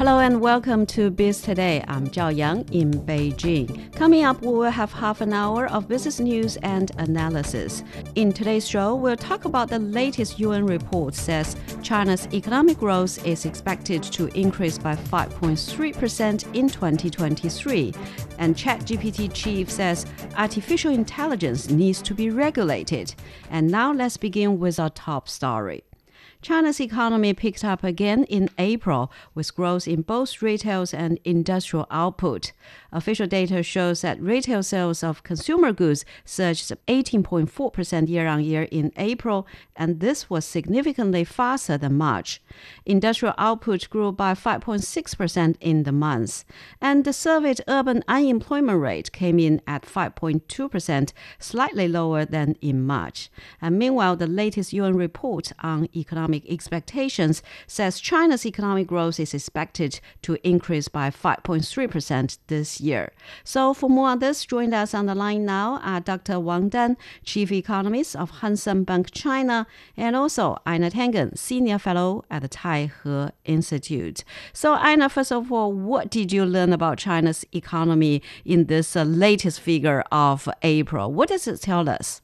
Hello and welcome to Biz Today. I'm Zhao Yang in Beijing. Coming up, we will have half an hour of business news and analysis. In today's show, we'll talk about the latest UN report says China's economic growth is expected to increase by 5.3% in 2023. And ChatGPT chief says artificial intelligence needs to be regulated. And now let's begin with our top story. China's economy picked up again in April with growth in both retail and industrial output. Official data shows that retail sales of consumer goods surged 18.4% year on year in April, and this was significantly faster than March. Industrial output grew by 5.6% in the month, and the surveyed urban unemployment rate came in at 5.2%, slightly lower than in March. And meanwhile, the latest UN report on economic expectations says China's economic growth is expected to increase by 5.3% this year. So for more on this, join us on the line now are Dr. Wang Dan, Chief Economist of Hang Bank China, and also Einar Tangen, Senior Fellow at the Tai He Institute. So Einar, first of all, what did you learn about China's economy in this uh, latest figure of April? What does it tell us?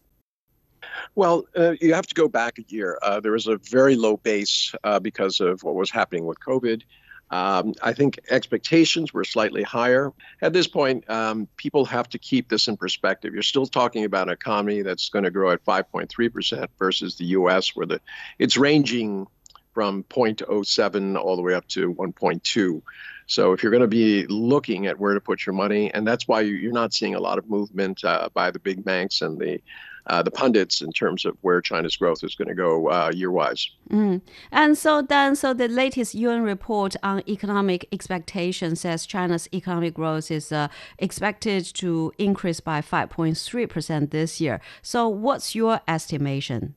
Well, uh, you have to go back a year. Uh, there was a very low base uh, because of what was happening with COVID. Um, I think expectations were slightly higher. At this point, um, people have to keep this in perspective. You're still talking about an economy that's going to grow at 5.3% versus the U.S., where the it's ranging from 0.07 all the way up to 1.2. So if you're going to be looking at where to put your money, and that's why you're not seeing a lot of movement uh, by the big banks and the uh, the pundits in terms of where China's growth is going to go uh, year wise. Mm. And so then, so the latest UN report on economic expectations says China's economic growth is uh, expected to increase by 5.3% this year. So what's your estimation?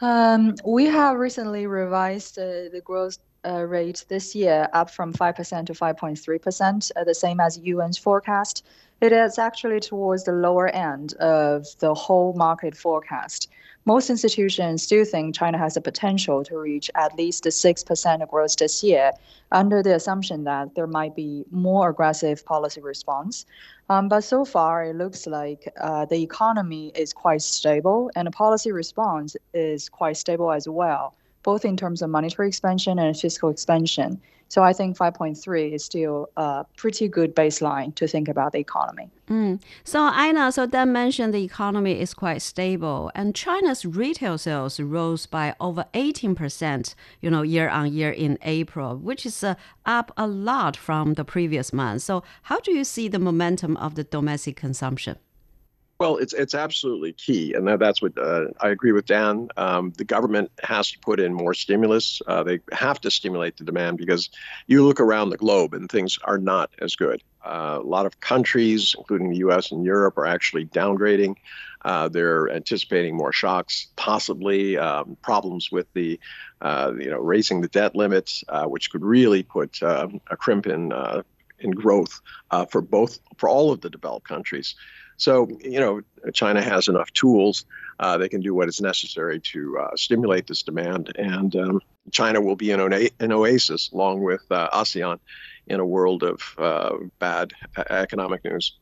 Um, we have recently revised uh, the growth uh, rate this year up from 5% to 5.3%, uh, the same as UN's forecast. It is actually towards the lower end of the whole market forecast. Most institutions still think China has the potential to reach at least 6% growth this year, under the assumption that there might be more aggressive policy response. Um, but so far, it looks like uh, the economy is quite stable, and the policy response is quite stable as well both in terms of monetary expansion and fiscal expansion. So I think 5.3 is still a pretty good baseline to think about the economy. Mm. So Einar, so Dan mentioned the economy is quite stable, and China's retail sales rose by over 18%, you know, year on year in April, which is uh, up a lot from the previous month. So how do you see the momentum of the domestic consumption? Well, it's it's absolutely key, and that, that's what uh, I agree with Dan. Um, the government has to put in more stimulus. Uh, they have to stimulate the demand because you look around the globe and things are not as good. Uh, a lot of countries, including the U.S. and Europe, are actually downgrading. Uh, they're anticipating more shocks, possibly um, problems with the, uh, you know, raising the debt limits, uh, which could really put um, a crimp in in growth for both for all of the developed countries. So, you know, China has enough tools. Uh, they can do what is necessary to uh, stimulate this demand. And um, China will be an, an, oasis along with uh, ASEAN in a world of uh, bad economic news.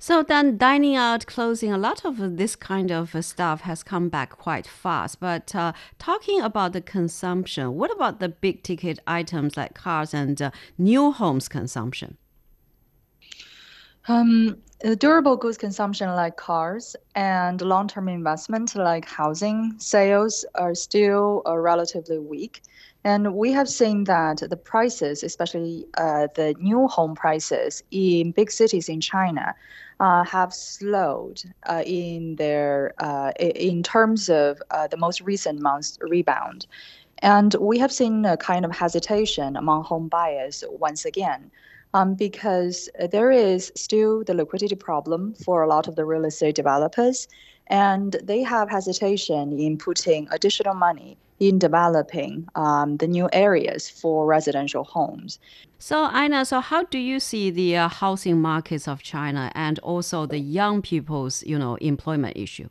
So then, dining out, clothing, a lot of this kind of stuff has come back quite fast. But uh, talking about the consumption, what about the big ticket items like cars and uh, new homes consumption? Um, durable goods consumption like cars and long-term investment like housing sales are still uh, relatively weak. And we have seen that the prices, especially uh, the new home prices in big cities in China, uh, have slowed uh, in their uh, in terms of uh, the most recent months rebound. And we have seen a kind of hesitation among home buyers once again um, because there is still the liquidity problem for a lot of the real estate developers, and they have hesitation in putting additional money in developing um, the new areas for residential homes. So, Einar, so how do you see the uh, housing markets of China and also the young people's, you know, employment issue?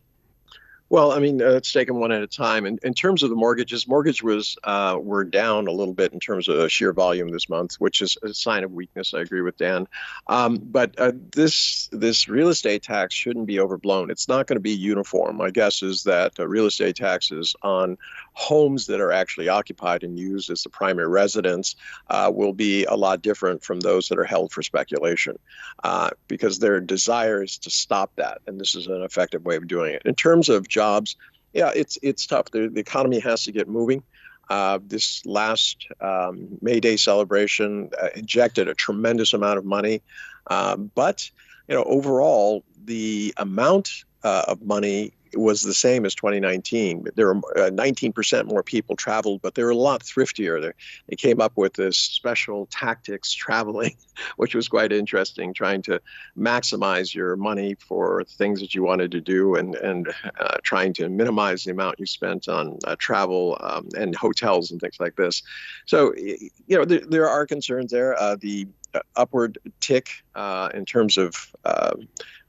Well, I mean, uh, let's take them one at a time. In, in terms of the mortgages, mortgage was uh, were down a little bit in terms of sheer volume this month, which is a sign of weakness. I agree with Dan. Um, but uh, this this real estate tax shouldn't be overblown. It's not going to be uniform. My guess is that uh, real estate taxes on homes that are actually occupied and used as the primary residence uh, will be a lot different from those that are held for speculation, uh, because their desire is to stop that, and this is an effective way of doing it. In terms of jobs, yeah, it's it's tough. The, the economy has to get moving. Uh, this last um, May Day celebration uh, injected a tremendous amount of money, um, but you know overall the amount uh, of money was the same as 2019. There were uh, 19% more people traveled, but they were a lot thriftier. They, they came up with this special tactics traveling, which was quite interesting, trying to maximize your money for things that you wanted to do and, and uh, trying to minimize the amount you spent on uh, travel um, and hotels and things like this. So, you know, there, there are concerns there. Uh, the uh, upward tick uh, in terms of uh,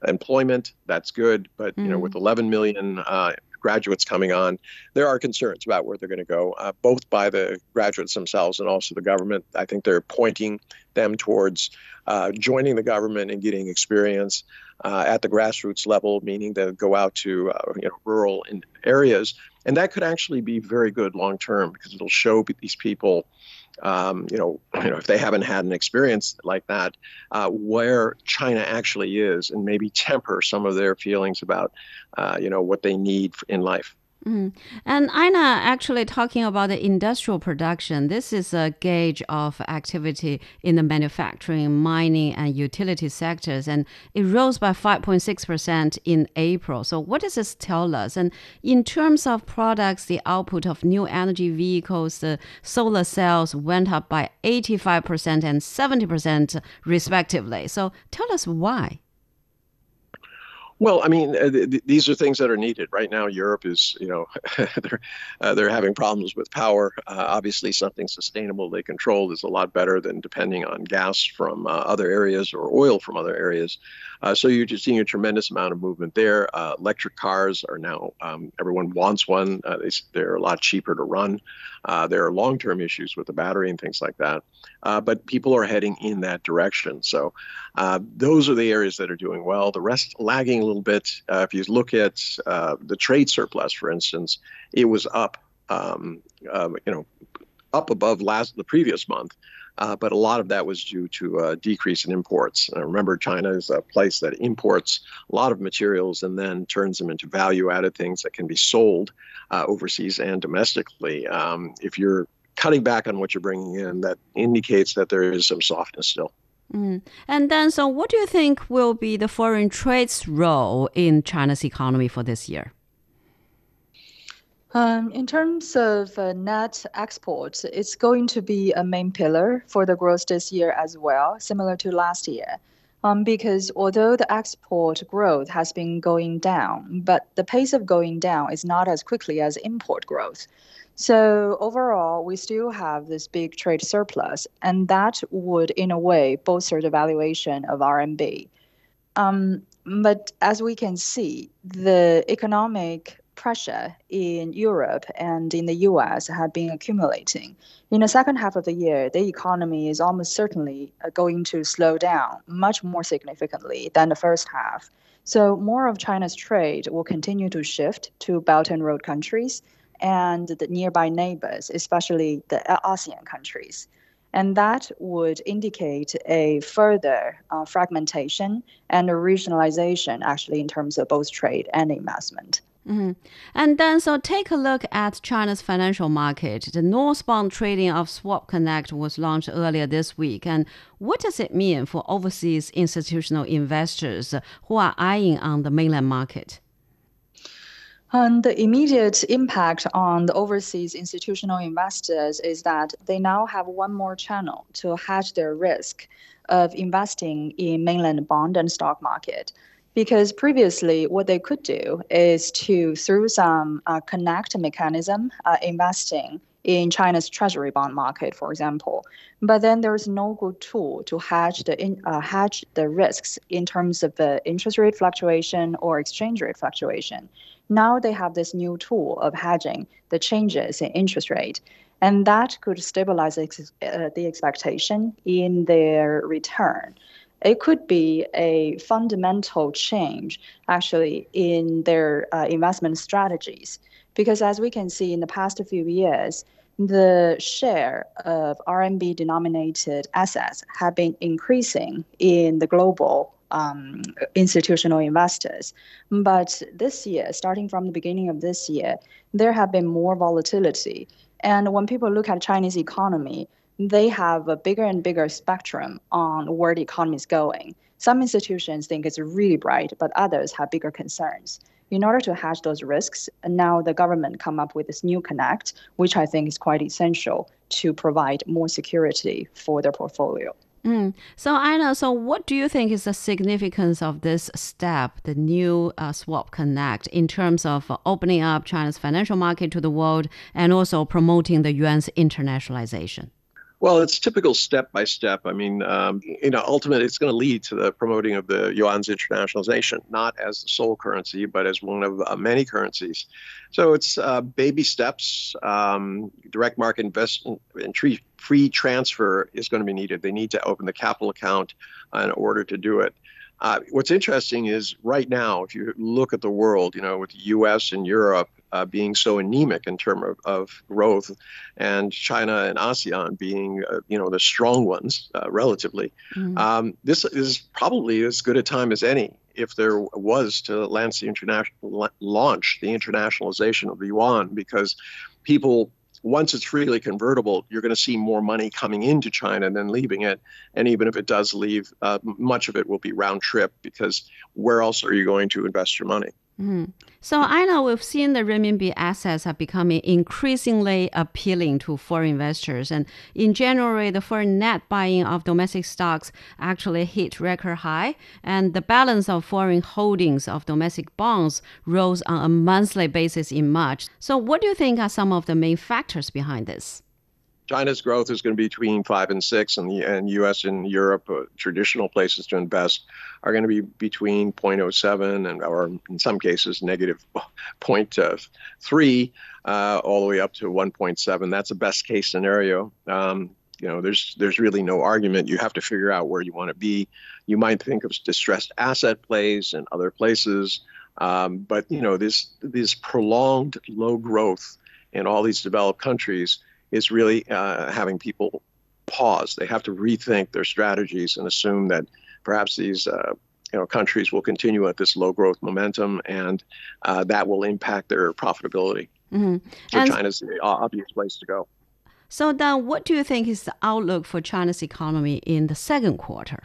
employment. That's good, but mm. you know, with mm. 11 million uh, graduates coming on, there are concerns about where they're going to go, uh, both by the graduates themselves and also the government. I think they're pointing them towards uh, joining the government and getting experience at the grassroots level, meaning they go out to you know, rural areas, and that could actually be very good long term because it'll show these people um, you know, you know, if they haven't had an experience like that, uh, where China actually is, and maybe temper some of their feelings about, uh, you know, what they need in life. Mm. And Einar, actually talking about the industrial production, this is a gauge of activity in the manufacturing, mining, and utility sectors, and it rose by 5.6% in April. So, what does this tell us? And in terms of products, the output of new energy vehicles, the solar cells went up by 85% and 70% respectively. So, tell us why. Well, I mean, uh, th- these are things that are needed right now. Europe is, you know, they're uh, they're having problems with power. Uh, obviously, something sustainable they control is a lot better than depending on gas from uh, other areas or oil from other areas. Uh, so you're just seeing a tremendous amount of movement there. Uh, electric cars are now um, everyone wants one. they, they're a lot cheaper to run. there are long-term issues with the battery and things like that, but people are heading in that direction. So those are the areas that are doing well. The rest lagging a little bit. Uh, if you look at uh, the trade surplus, for instance, it was up, um, you know, up above last the previous month. Uh, but a lot of that was due to a decrease in imports. Uh, remember, China is a place that imports a lot of materials and then turns them into value-added things that can be sold uh, overseas and domestically. Um, if you're cutting back on what you're bringing in, that indicates that there is some softness still. Mm. And then, so what do you think will be the foreign trade's role in China's economy for this year? Um, in terms of uh, net exports, it's going to be a main pillar for the growth this year as well, similar to last year. Um, because although the export growth has been going down, but the pace of going down is not as quickly as import growth. So overall, we still have this big trade surplus, and that would, in a way, bolster the valuation of RMB. Um, but as we can see, the economic pressure in Europe and in the US have been accumulating. In the second half of the year, the economy is almost certainly uh, going to slow down much more significantly than the first half. So, more of China's trade will continue to shift to Belt and Road countries and the nearby neighbors, especially the ASEAN countries. And that would indicate a further uh, fragmentation and a regionalization, actually, in terms of both trade and investment. Mm-hmm. And then, so take a look at China's financial market. The northbound trading of Swap Connect was launched earlier this week. And what does it mean for overseas institutional investors who are eyeing on the mainland market? And the immediate impact on the overseas institutional investors is that they now have one more channel to hedge their risk of investing in mainland bond and stock market because previously what they could do is to through some uh, connect mechanism uh, investing in China's treasury bond market, for example. But then there's no good tool to hedge the in, uh, hedge the risks in terms of the interest rate fluctuation or exchange rate fluctuation. Now they have this new tool of hedging the changes in interest rate, and that could stabilize ex- uh, the expectation in their return. It could be a fundamental change actually in their uh, investment strategies because as we can see in the past few years, the share of RMB denominated assets have been increasing in the global um, institutional investors. But this year, starting from the beginning of this year, there have been more volatility. And when people look at Chinese economy, they have a bigger and bigger spectrum on where the economy is going. Some institutions think it's really bright, but others have bigger concerns in order to hedge those risks, now the government come up with this new connect, which I think is quite essential to provide more security for their portfolio. Mm. So Einar, so what do you think is the significance of this step, the new uh, Swap Connect, in terms of opening up China's financial market to the world and also promoting the yuan's internationalization? Well, it's typical step by step. I mean, um, you know, ultimately, it's going to lead to the promoting of the yuan's internationalization, not as the sole currency, but as one of uh, many currencies. So it's uh, baby steps. Um, direct market investment and free transfer is going to be needed. They need to open the capital account in order to do it. Uh, what's interesting is right now, if you look at the world, you know, with the U.S. and Europe uh, being so anemic in terms of, of, growth, and China and ASEAN being, uh, you know, the strong ones uh, relatively, mm-hmm. um, this is probably as good a time as any if there was to launch the international launch the internationalization of the yuan because people once it's freely convertible, you're going to see more money coming into China than leaving it. And even if it does leave, uh, much of it will be round trip because where else are you going to invest your money? Mm-hmm. So I know we've seen the renminbi assets are becoming increasingly appealing to foreign investors. And in January, the foreign net buying of domestic stocks actually hit record high, and the balance of foreign holdings of domestic bonds rose on a monthly basis in March. So, what do you think are some of the main factors behind this? China's growth is going to be between five and six, and the and U.S. and Europe, uh, traditional places to invest, are going to be between 0.07 and, or in some cases, negative 0.3, uh, all the way up to 1.7. That's a best case scenario. Um, you know, there's there's really no argument. You have to figure out where you want to be. You might think of distressed asset plays and other places, um, but you know, this this prolonged low growth in all these developed countries is really uh, having people pause. They have to rethink their strategies and assume that perhaps these uh, you know countries will continue at this low growth momentum, and uh, that will impact their profitability. Mm-hmm. So and China's the obvious place to go. So then, what do you think is the outlook for China's economy in the second quarter?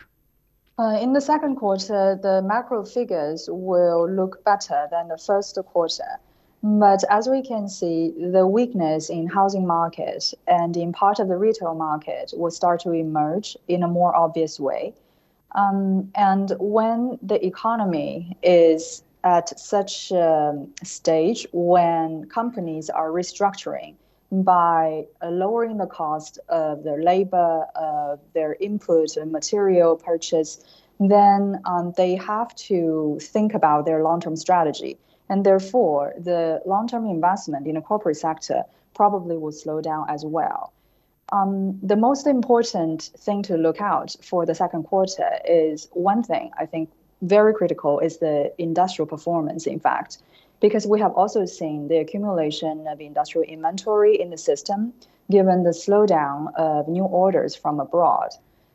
Uh, in the second quarter, the macro figures will look better than the first quarter. But as we can see, the weakness in housing market and in part of the retail market will start to emerge in a more obvious way. Um, and when the economy is at such a stage when companies are restructuring by lowering the cost of their labor, their input and material purchase, then um, they have to think about their long-term strategy and therefore the long-term investment in the corporate sector probably will slow down as well. Um, the most important thing to look out for the second quarter is one thing I think very critical is the industrial performance, in fact, because we have also seen the accumulation of industrial inventory in the system given the slowdown of new orders from abroad.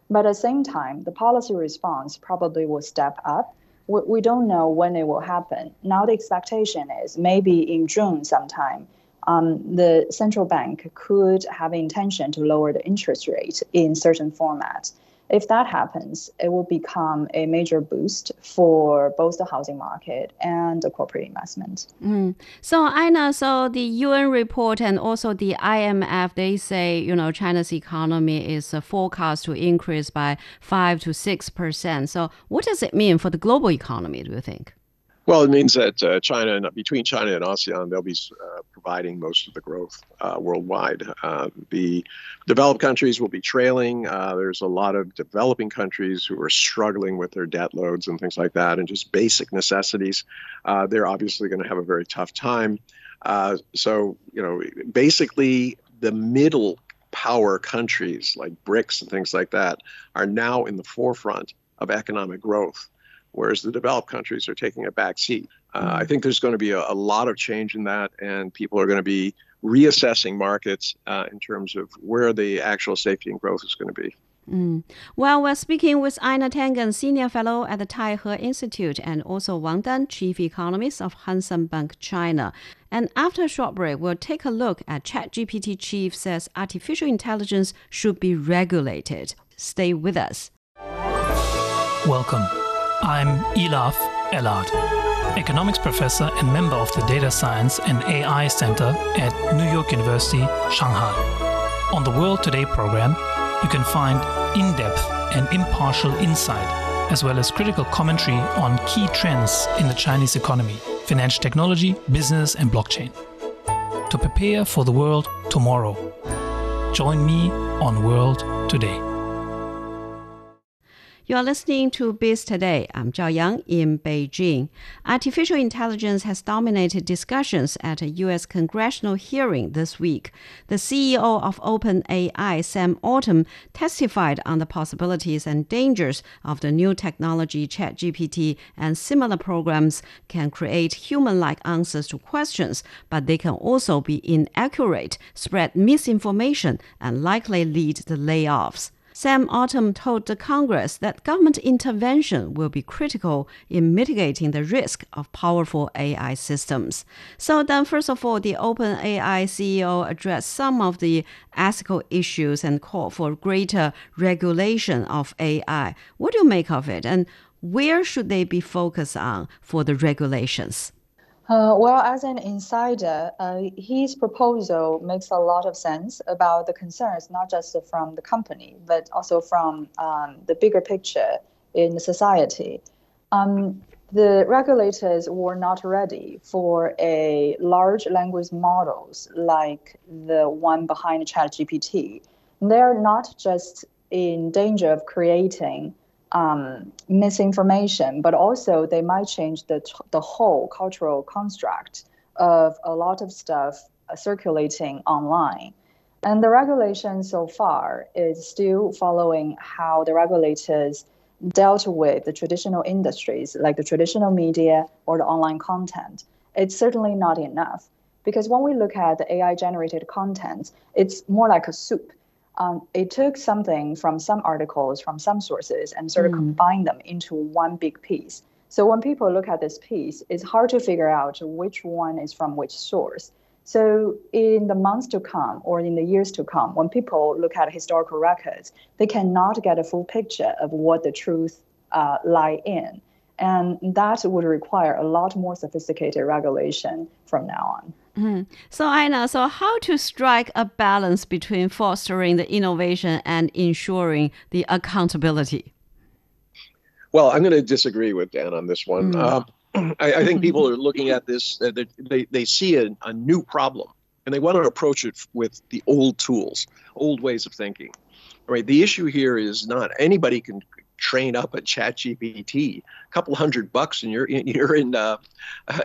But at the same time, the policy response probably will step up we, we don't know when it will happen. Now the expectation is maybe in June sometime. Um, the central bank could have intention to lower the interest rate in certain formats. If that happens, it will become a major boost for both the housing market and the corporate investment. Mm. So, Einar, so the UN report and also the IMF, they say, you know, China's economy is uh, forecast to increase by 5 to 6%. So, what does it mean for the global economy, do you think? Well, it means that uh, China and between China and ASEAN, they'll be uh, providing most of the growth uh, worldwide. Uh, the developed countries will be trailing. Uh, there's a lot of developing countries who are struggling with their debt loads and things like that, and just basic necessities. Uh, they're obviously going to have a very tough time. so, you know, basically, the middle power countries like BRICS and things like that are now in the forefront of economic growth whereas the developed countries are taking a back seat. Uh, I mm. think there's going to be a, a, lot of change in that, and people are going to be reassessing markets uh, in terms of where the actual safety and growth is going to be. Mm. Well, we're speaking with Einar Tangen, Senior Fellow at the Taihe Institute, and also Wang Dan, Chief Economist of Hang Seng Bank China. And after a short break, we'll take a look at ChatGPT Chief says artificial intelligence should be regulated. Stay with us. Welcome. I'm Elaf Elad, economics professor and member of the Data Science and AI Center at New York University, Shanghai. On the World Today program, you can find in depth and impartial insight, as well as critical commentary on key trends in the Chinese economy, financial technology, business, and blockchain. To prepare for the world tomorrow, join me on World Today. You are listening to Biz Today. I'm Zhao Yang in Beijing. Artificial intelligence has dominated discussions at a U.S. congressional hearing this week. The CEO of OpenAI, Sam Altman, testified on the possibilities and dangers of the new technology ChatGPT and similar programs can create human-like answers to questions, but they can also be inaccurate, spread misinformation, and likely lead to layoffs. Sam Altman told the Congress that government intervention will be critical in mitigating the risk of powerful AI systems. So then, first of all, the OpenAI CEO addressed some of the ethical issues and called for greater regulation of AI. What do you make of it, and where should they be focused on for the regulations? Uh, well, as an insider, uh, his proposal makes a lot of sense about the concerns, not just from the company, but also from um, the bigger picture in society. Um, the regulators were not ready for a large language models like the one behind ChatGPT. They're not just in danger of creating um, misinformation, but also they might change the, the whole cultural construct of a lot of stuff uh, circulating online. And the regulation so far is still following how the regulators dealt with the traditional industries like the traditional media or the online content. It's certainly not enough because when we look at the AI generated content, it's more like a soup um, it took something from some articles, from some sources, and sort of mm. combined them into one big piece. So when people look at this piece, it's hard to figure out which one is from which source. So in the months to come or in the years to come, when people look at historical records, they cannot get a full picture of what the truth uh, lie in. And that would require a lot more sophisticated regulation from now on. Mm. So, Einar, so how to strike a balance between fostering the innovation and ensuring the accountability? Well, I'm going to disagree with Dan on this one. Mm. Uh, I, I, think people are looking at this, uh, they, they see a, a new problem and they want to approach it with the old tools, old ways of thinking. Right. The issue here is not anybody can train up a ChatGPT a couple hundred bucks and you're you're in uh,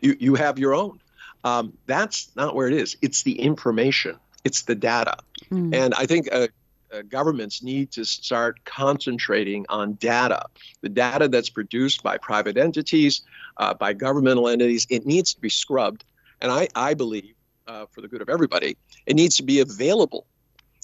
you you have your own um, that's not where it is. It's the information, it's the data. Mm. And I think uh, uh, governments need to start concentrating on data. The data that's produced by private entities, uh, by governmental entities, it needs to be scrubbed. And I, I believe, uh, for the good of everybody, it needs to be available.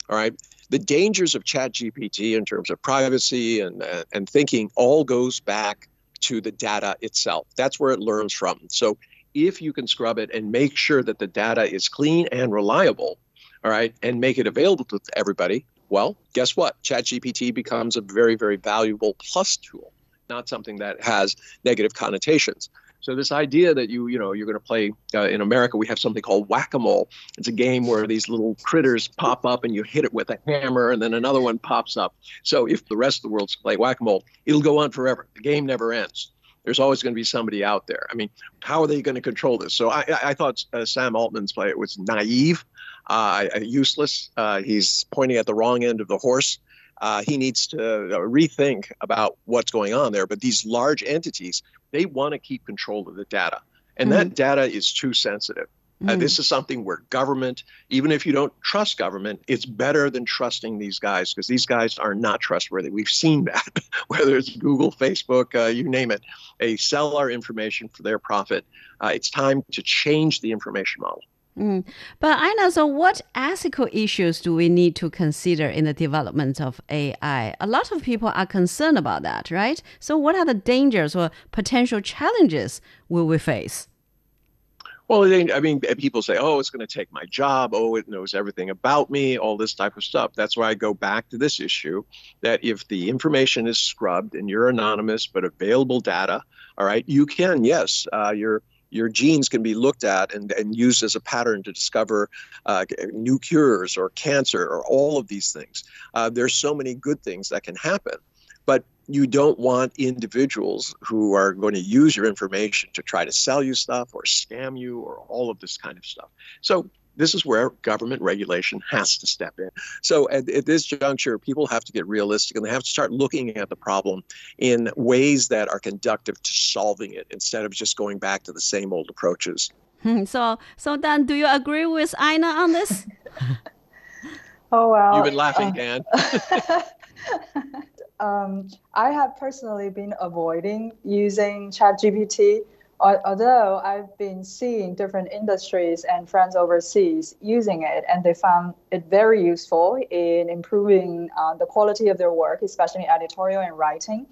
All right. The dangers of ChatGPT in terms of privacy and, uh, and thinking all goes back to the data itself. That's where it learns from. So if you can scrub it and make sure that the data is clean and reliable, all right, and make it available to everybody, well, guess what? ChatGPT becomes a very, very valuable plus tool, not something that has negative connotations. So this idea that you you know you're going to play uh, in America, we have something called whack-a-mole. It's a game where these little critters pop up and you hit it with a hammer, and then another one pops up. So if the rest of the world's play whack-a-mole, it'll go on forever. The game never ends. There's always going to be somebody out there. I mean, how are they going to control this? So I, I thought uh, Sam Altman's play was naive, uh, useless. Uh, he's pointing at the wrong end of the horse. Uh, he needs to uh, rethink about what's going on there. But these large entities, they want to keep control of the data, and mm-hmm. that data is too sensitive. Mm-hmm. Uh, this mm. is something where government, even if you don't trust government, it's better than trusting these guys because these guys are not trustworthy. We've seen that, whether it's Google, Facebook, uh, you name it. They sell our information for their profit. Uh, it's time to change the information model. Mm. But Einar, so what ethical issues do we need to consider in the development of AI? A lot of people are concerned about that, right? So, what are the dangers or potential challenges will we face? Well, I mean, people say, oh, it's going to take my job. Oh, it knows everything about me, all this type of stuff. That's why I go back to this issue that if the information is scrubbed and you're anonymous but available data, all right, you can, yes, uh, your your genes can be looked at and, and used as a pattern to discover uh, new cures or cancer or all of these things. Uh, there's so many good things that can happen. But you don't want individuals who are going to use your information to try to sell you stuff or scam you or all of this kind of stuff. So this is where government regulation has to step in. So at, at, this juncture, people have to get realistic and they have to start looking at the problem in ways that are conductive to solving it instead of just going back to the same old approaches. Hmm, so, so Dan, do you agree with Einar on this? oh well, you've been laughing, uh, Dan. um, I have personally been avoiding using ChatGPT, although I've been seeing different industries and friends overseas using it, and they found it very useful in improving uh, the quality of their work, especially editorial and writing,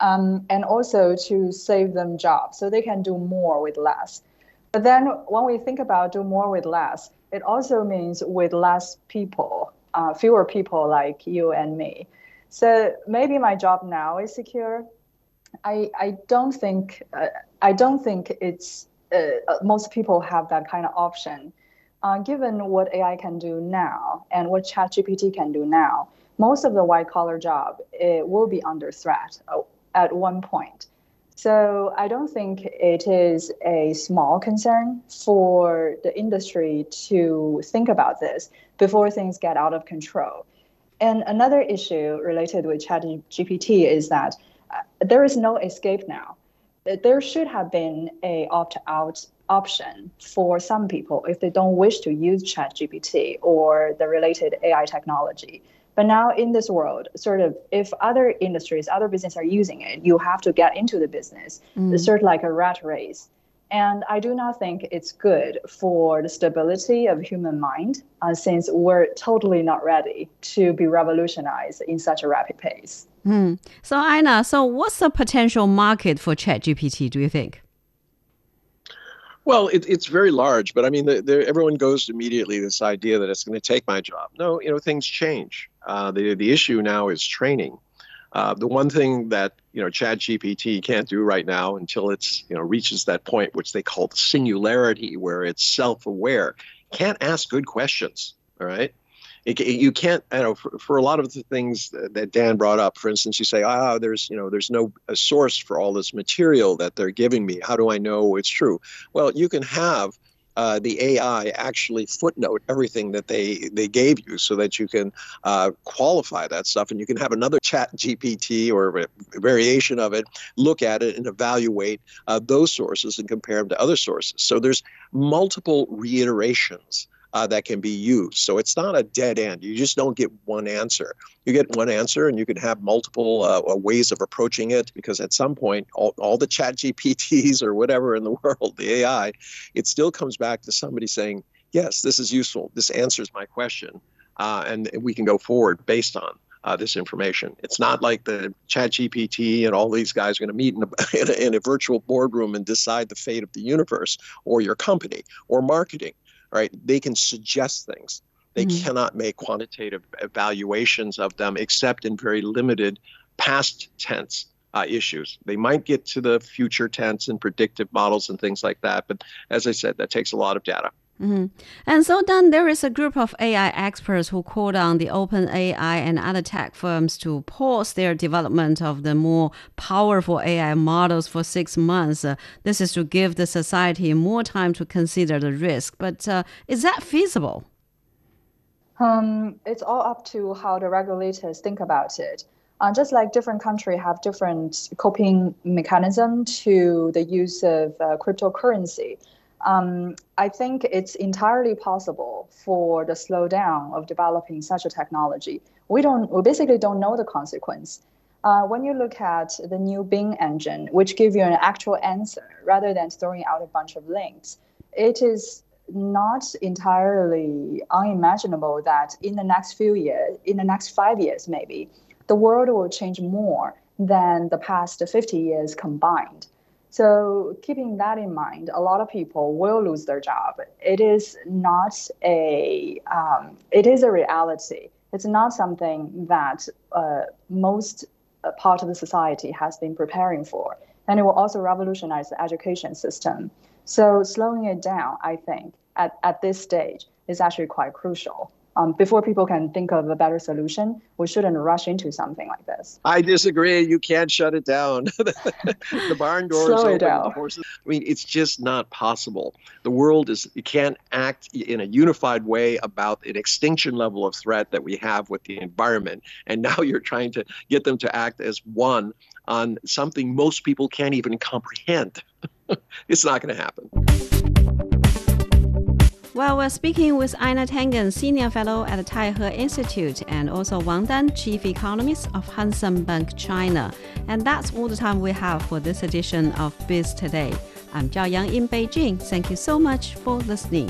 um, and also to save them jobs so they can do more with less. But then when we think about do more with less, it also means with less people, uh, fewer people like you and me. So maybe my job now is secure. I, I don't think uh, I don't think it's uh, uh most people have that kind of option. Uh, given what AI can do now and what ChatGPT can do now, most of the white collar job it will be under threat uh, at one point. So I don't think it is a small concern for the industry to think about this before things get out of control. And another issue related with ChatGPT is that uh, there is no escape now. There should have been a opt-out option for some people if they don't wish to use ChatGPT or the related AI technology. But now in this world, sort of, if other industries, other businesses are using it, you have to get into the business. Mm. It's sort of like a rat race. And I do not think it's good for the stability of human mind uh, since we're totally not ready to be revolutionized in such a rapid pace. Hmm. So, Einar, so what's the potential market for ChatGPT, do you think? Well, it, it's very large, but I mean, the, the, everyone goes immediately this idea that it's going to take my job. No, you know, things change. Uh, the the issue now is training. Uh, the one thing that you know ChatGPT can't do right now until it's you know reaches that point which they call the singularity, where it's self-aware, can't ask good questions. All right. It, it, you can't, you know, for, for a lot of the things that Dan brought up, for instance, you say, ah, there's, you know, there's no source for all this material that they're giving me. How do I know it's true? Well, you can have uh, the AI actually footnote everything that they they gave you so that you can uh, qualify that stuff and you can have another ChatGPT or a variation of it look at it and evaluate uh, those sources and compare them to other sources. So there's multiple reiterations uh, that can be used. So it's not a dead end. You just don't get one answer. You get one answer, and you can have multiple uh, uh ways of approaching it because at some point, all, all the chat GPTs or whatever in the world, the AI, it still comes back to somebody saying, yes, this is useful. This answers my question. Uh, and we can go forward based on uh, this information. It's not like the ChatGPT and all these guys are going to meet in a, in, a, in a, virtual boardroom and decide the fate of the universe or your company or marketing right? They can suggest things. They mm-hmm. cannot make quantitative evaluations of them except in very limited past tense uh, issues. They might get to the future tense and predictive models and things like that, but as I said, that takes a lot of data. Mm-hmm. And so then there is a group of AI experts who called on the OpenAI and other tech firms to pause their development of the more powerful AI models for six months. Uh, this is to give the society more time to consider the risk. But uh, is that feasible? Um, it's all up to how the regulators think about it. Uh, just like different countries have different coping mechanism to the use of uh, cryptocurrency, um, I think it's entirely possible for the slowdown of developing such a technology. We don't, we basically don't know the consequence. Uh, when you look at the new Bing engine, which gives you an actual answer rather than throwing out a bunch of links, it is not entirely unimaginable that in the next few years, in the next five years maybe, the world will change more than the past 50 years combined. So keeping that in mind, a lot of people will lose their job. It is not a um, it is a reality. It's not something that uh, most uh, part of the society has been preparing for, and it will also revolutionize the education system. So slowing it down, I think, at, at this stage is actually quite crucial um, before people can think of a better solution, we shouldn't rush into something like this. I disagree. You can't shut it down. the barn doors Slow open. Down. Horses. I mean, it's just not possible. The world is you can't act in a unified way about an extinction level of threat that we have with the environment, and now you're trying to get them to act as one on something most people can't even comprehend. it's not going to happen. Well, we're speaking with Einar Tangen, Senior Fellow at the Taihe Institute, and also Wang Dan, Chief Economist of Hang Bank China. And that's all the time we have for this edition of Biz Today. I'm Zhao Yang in Beijing. Thank you so much for listening.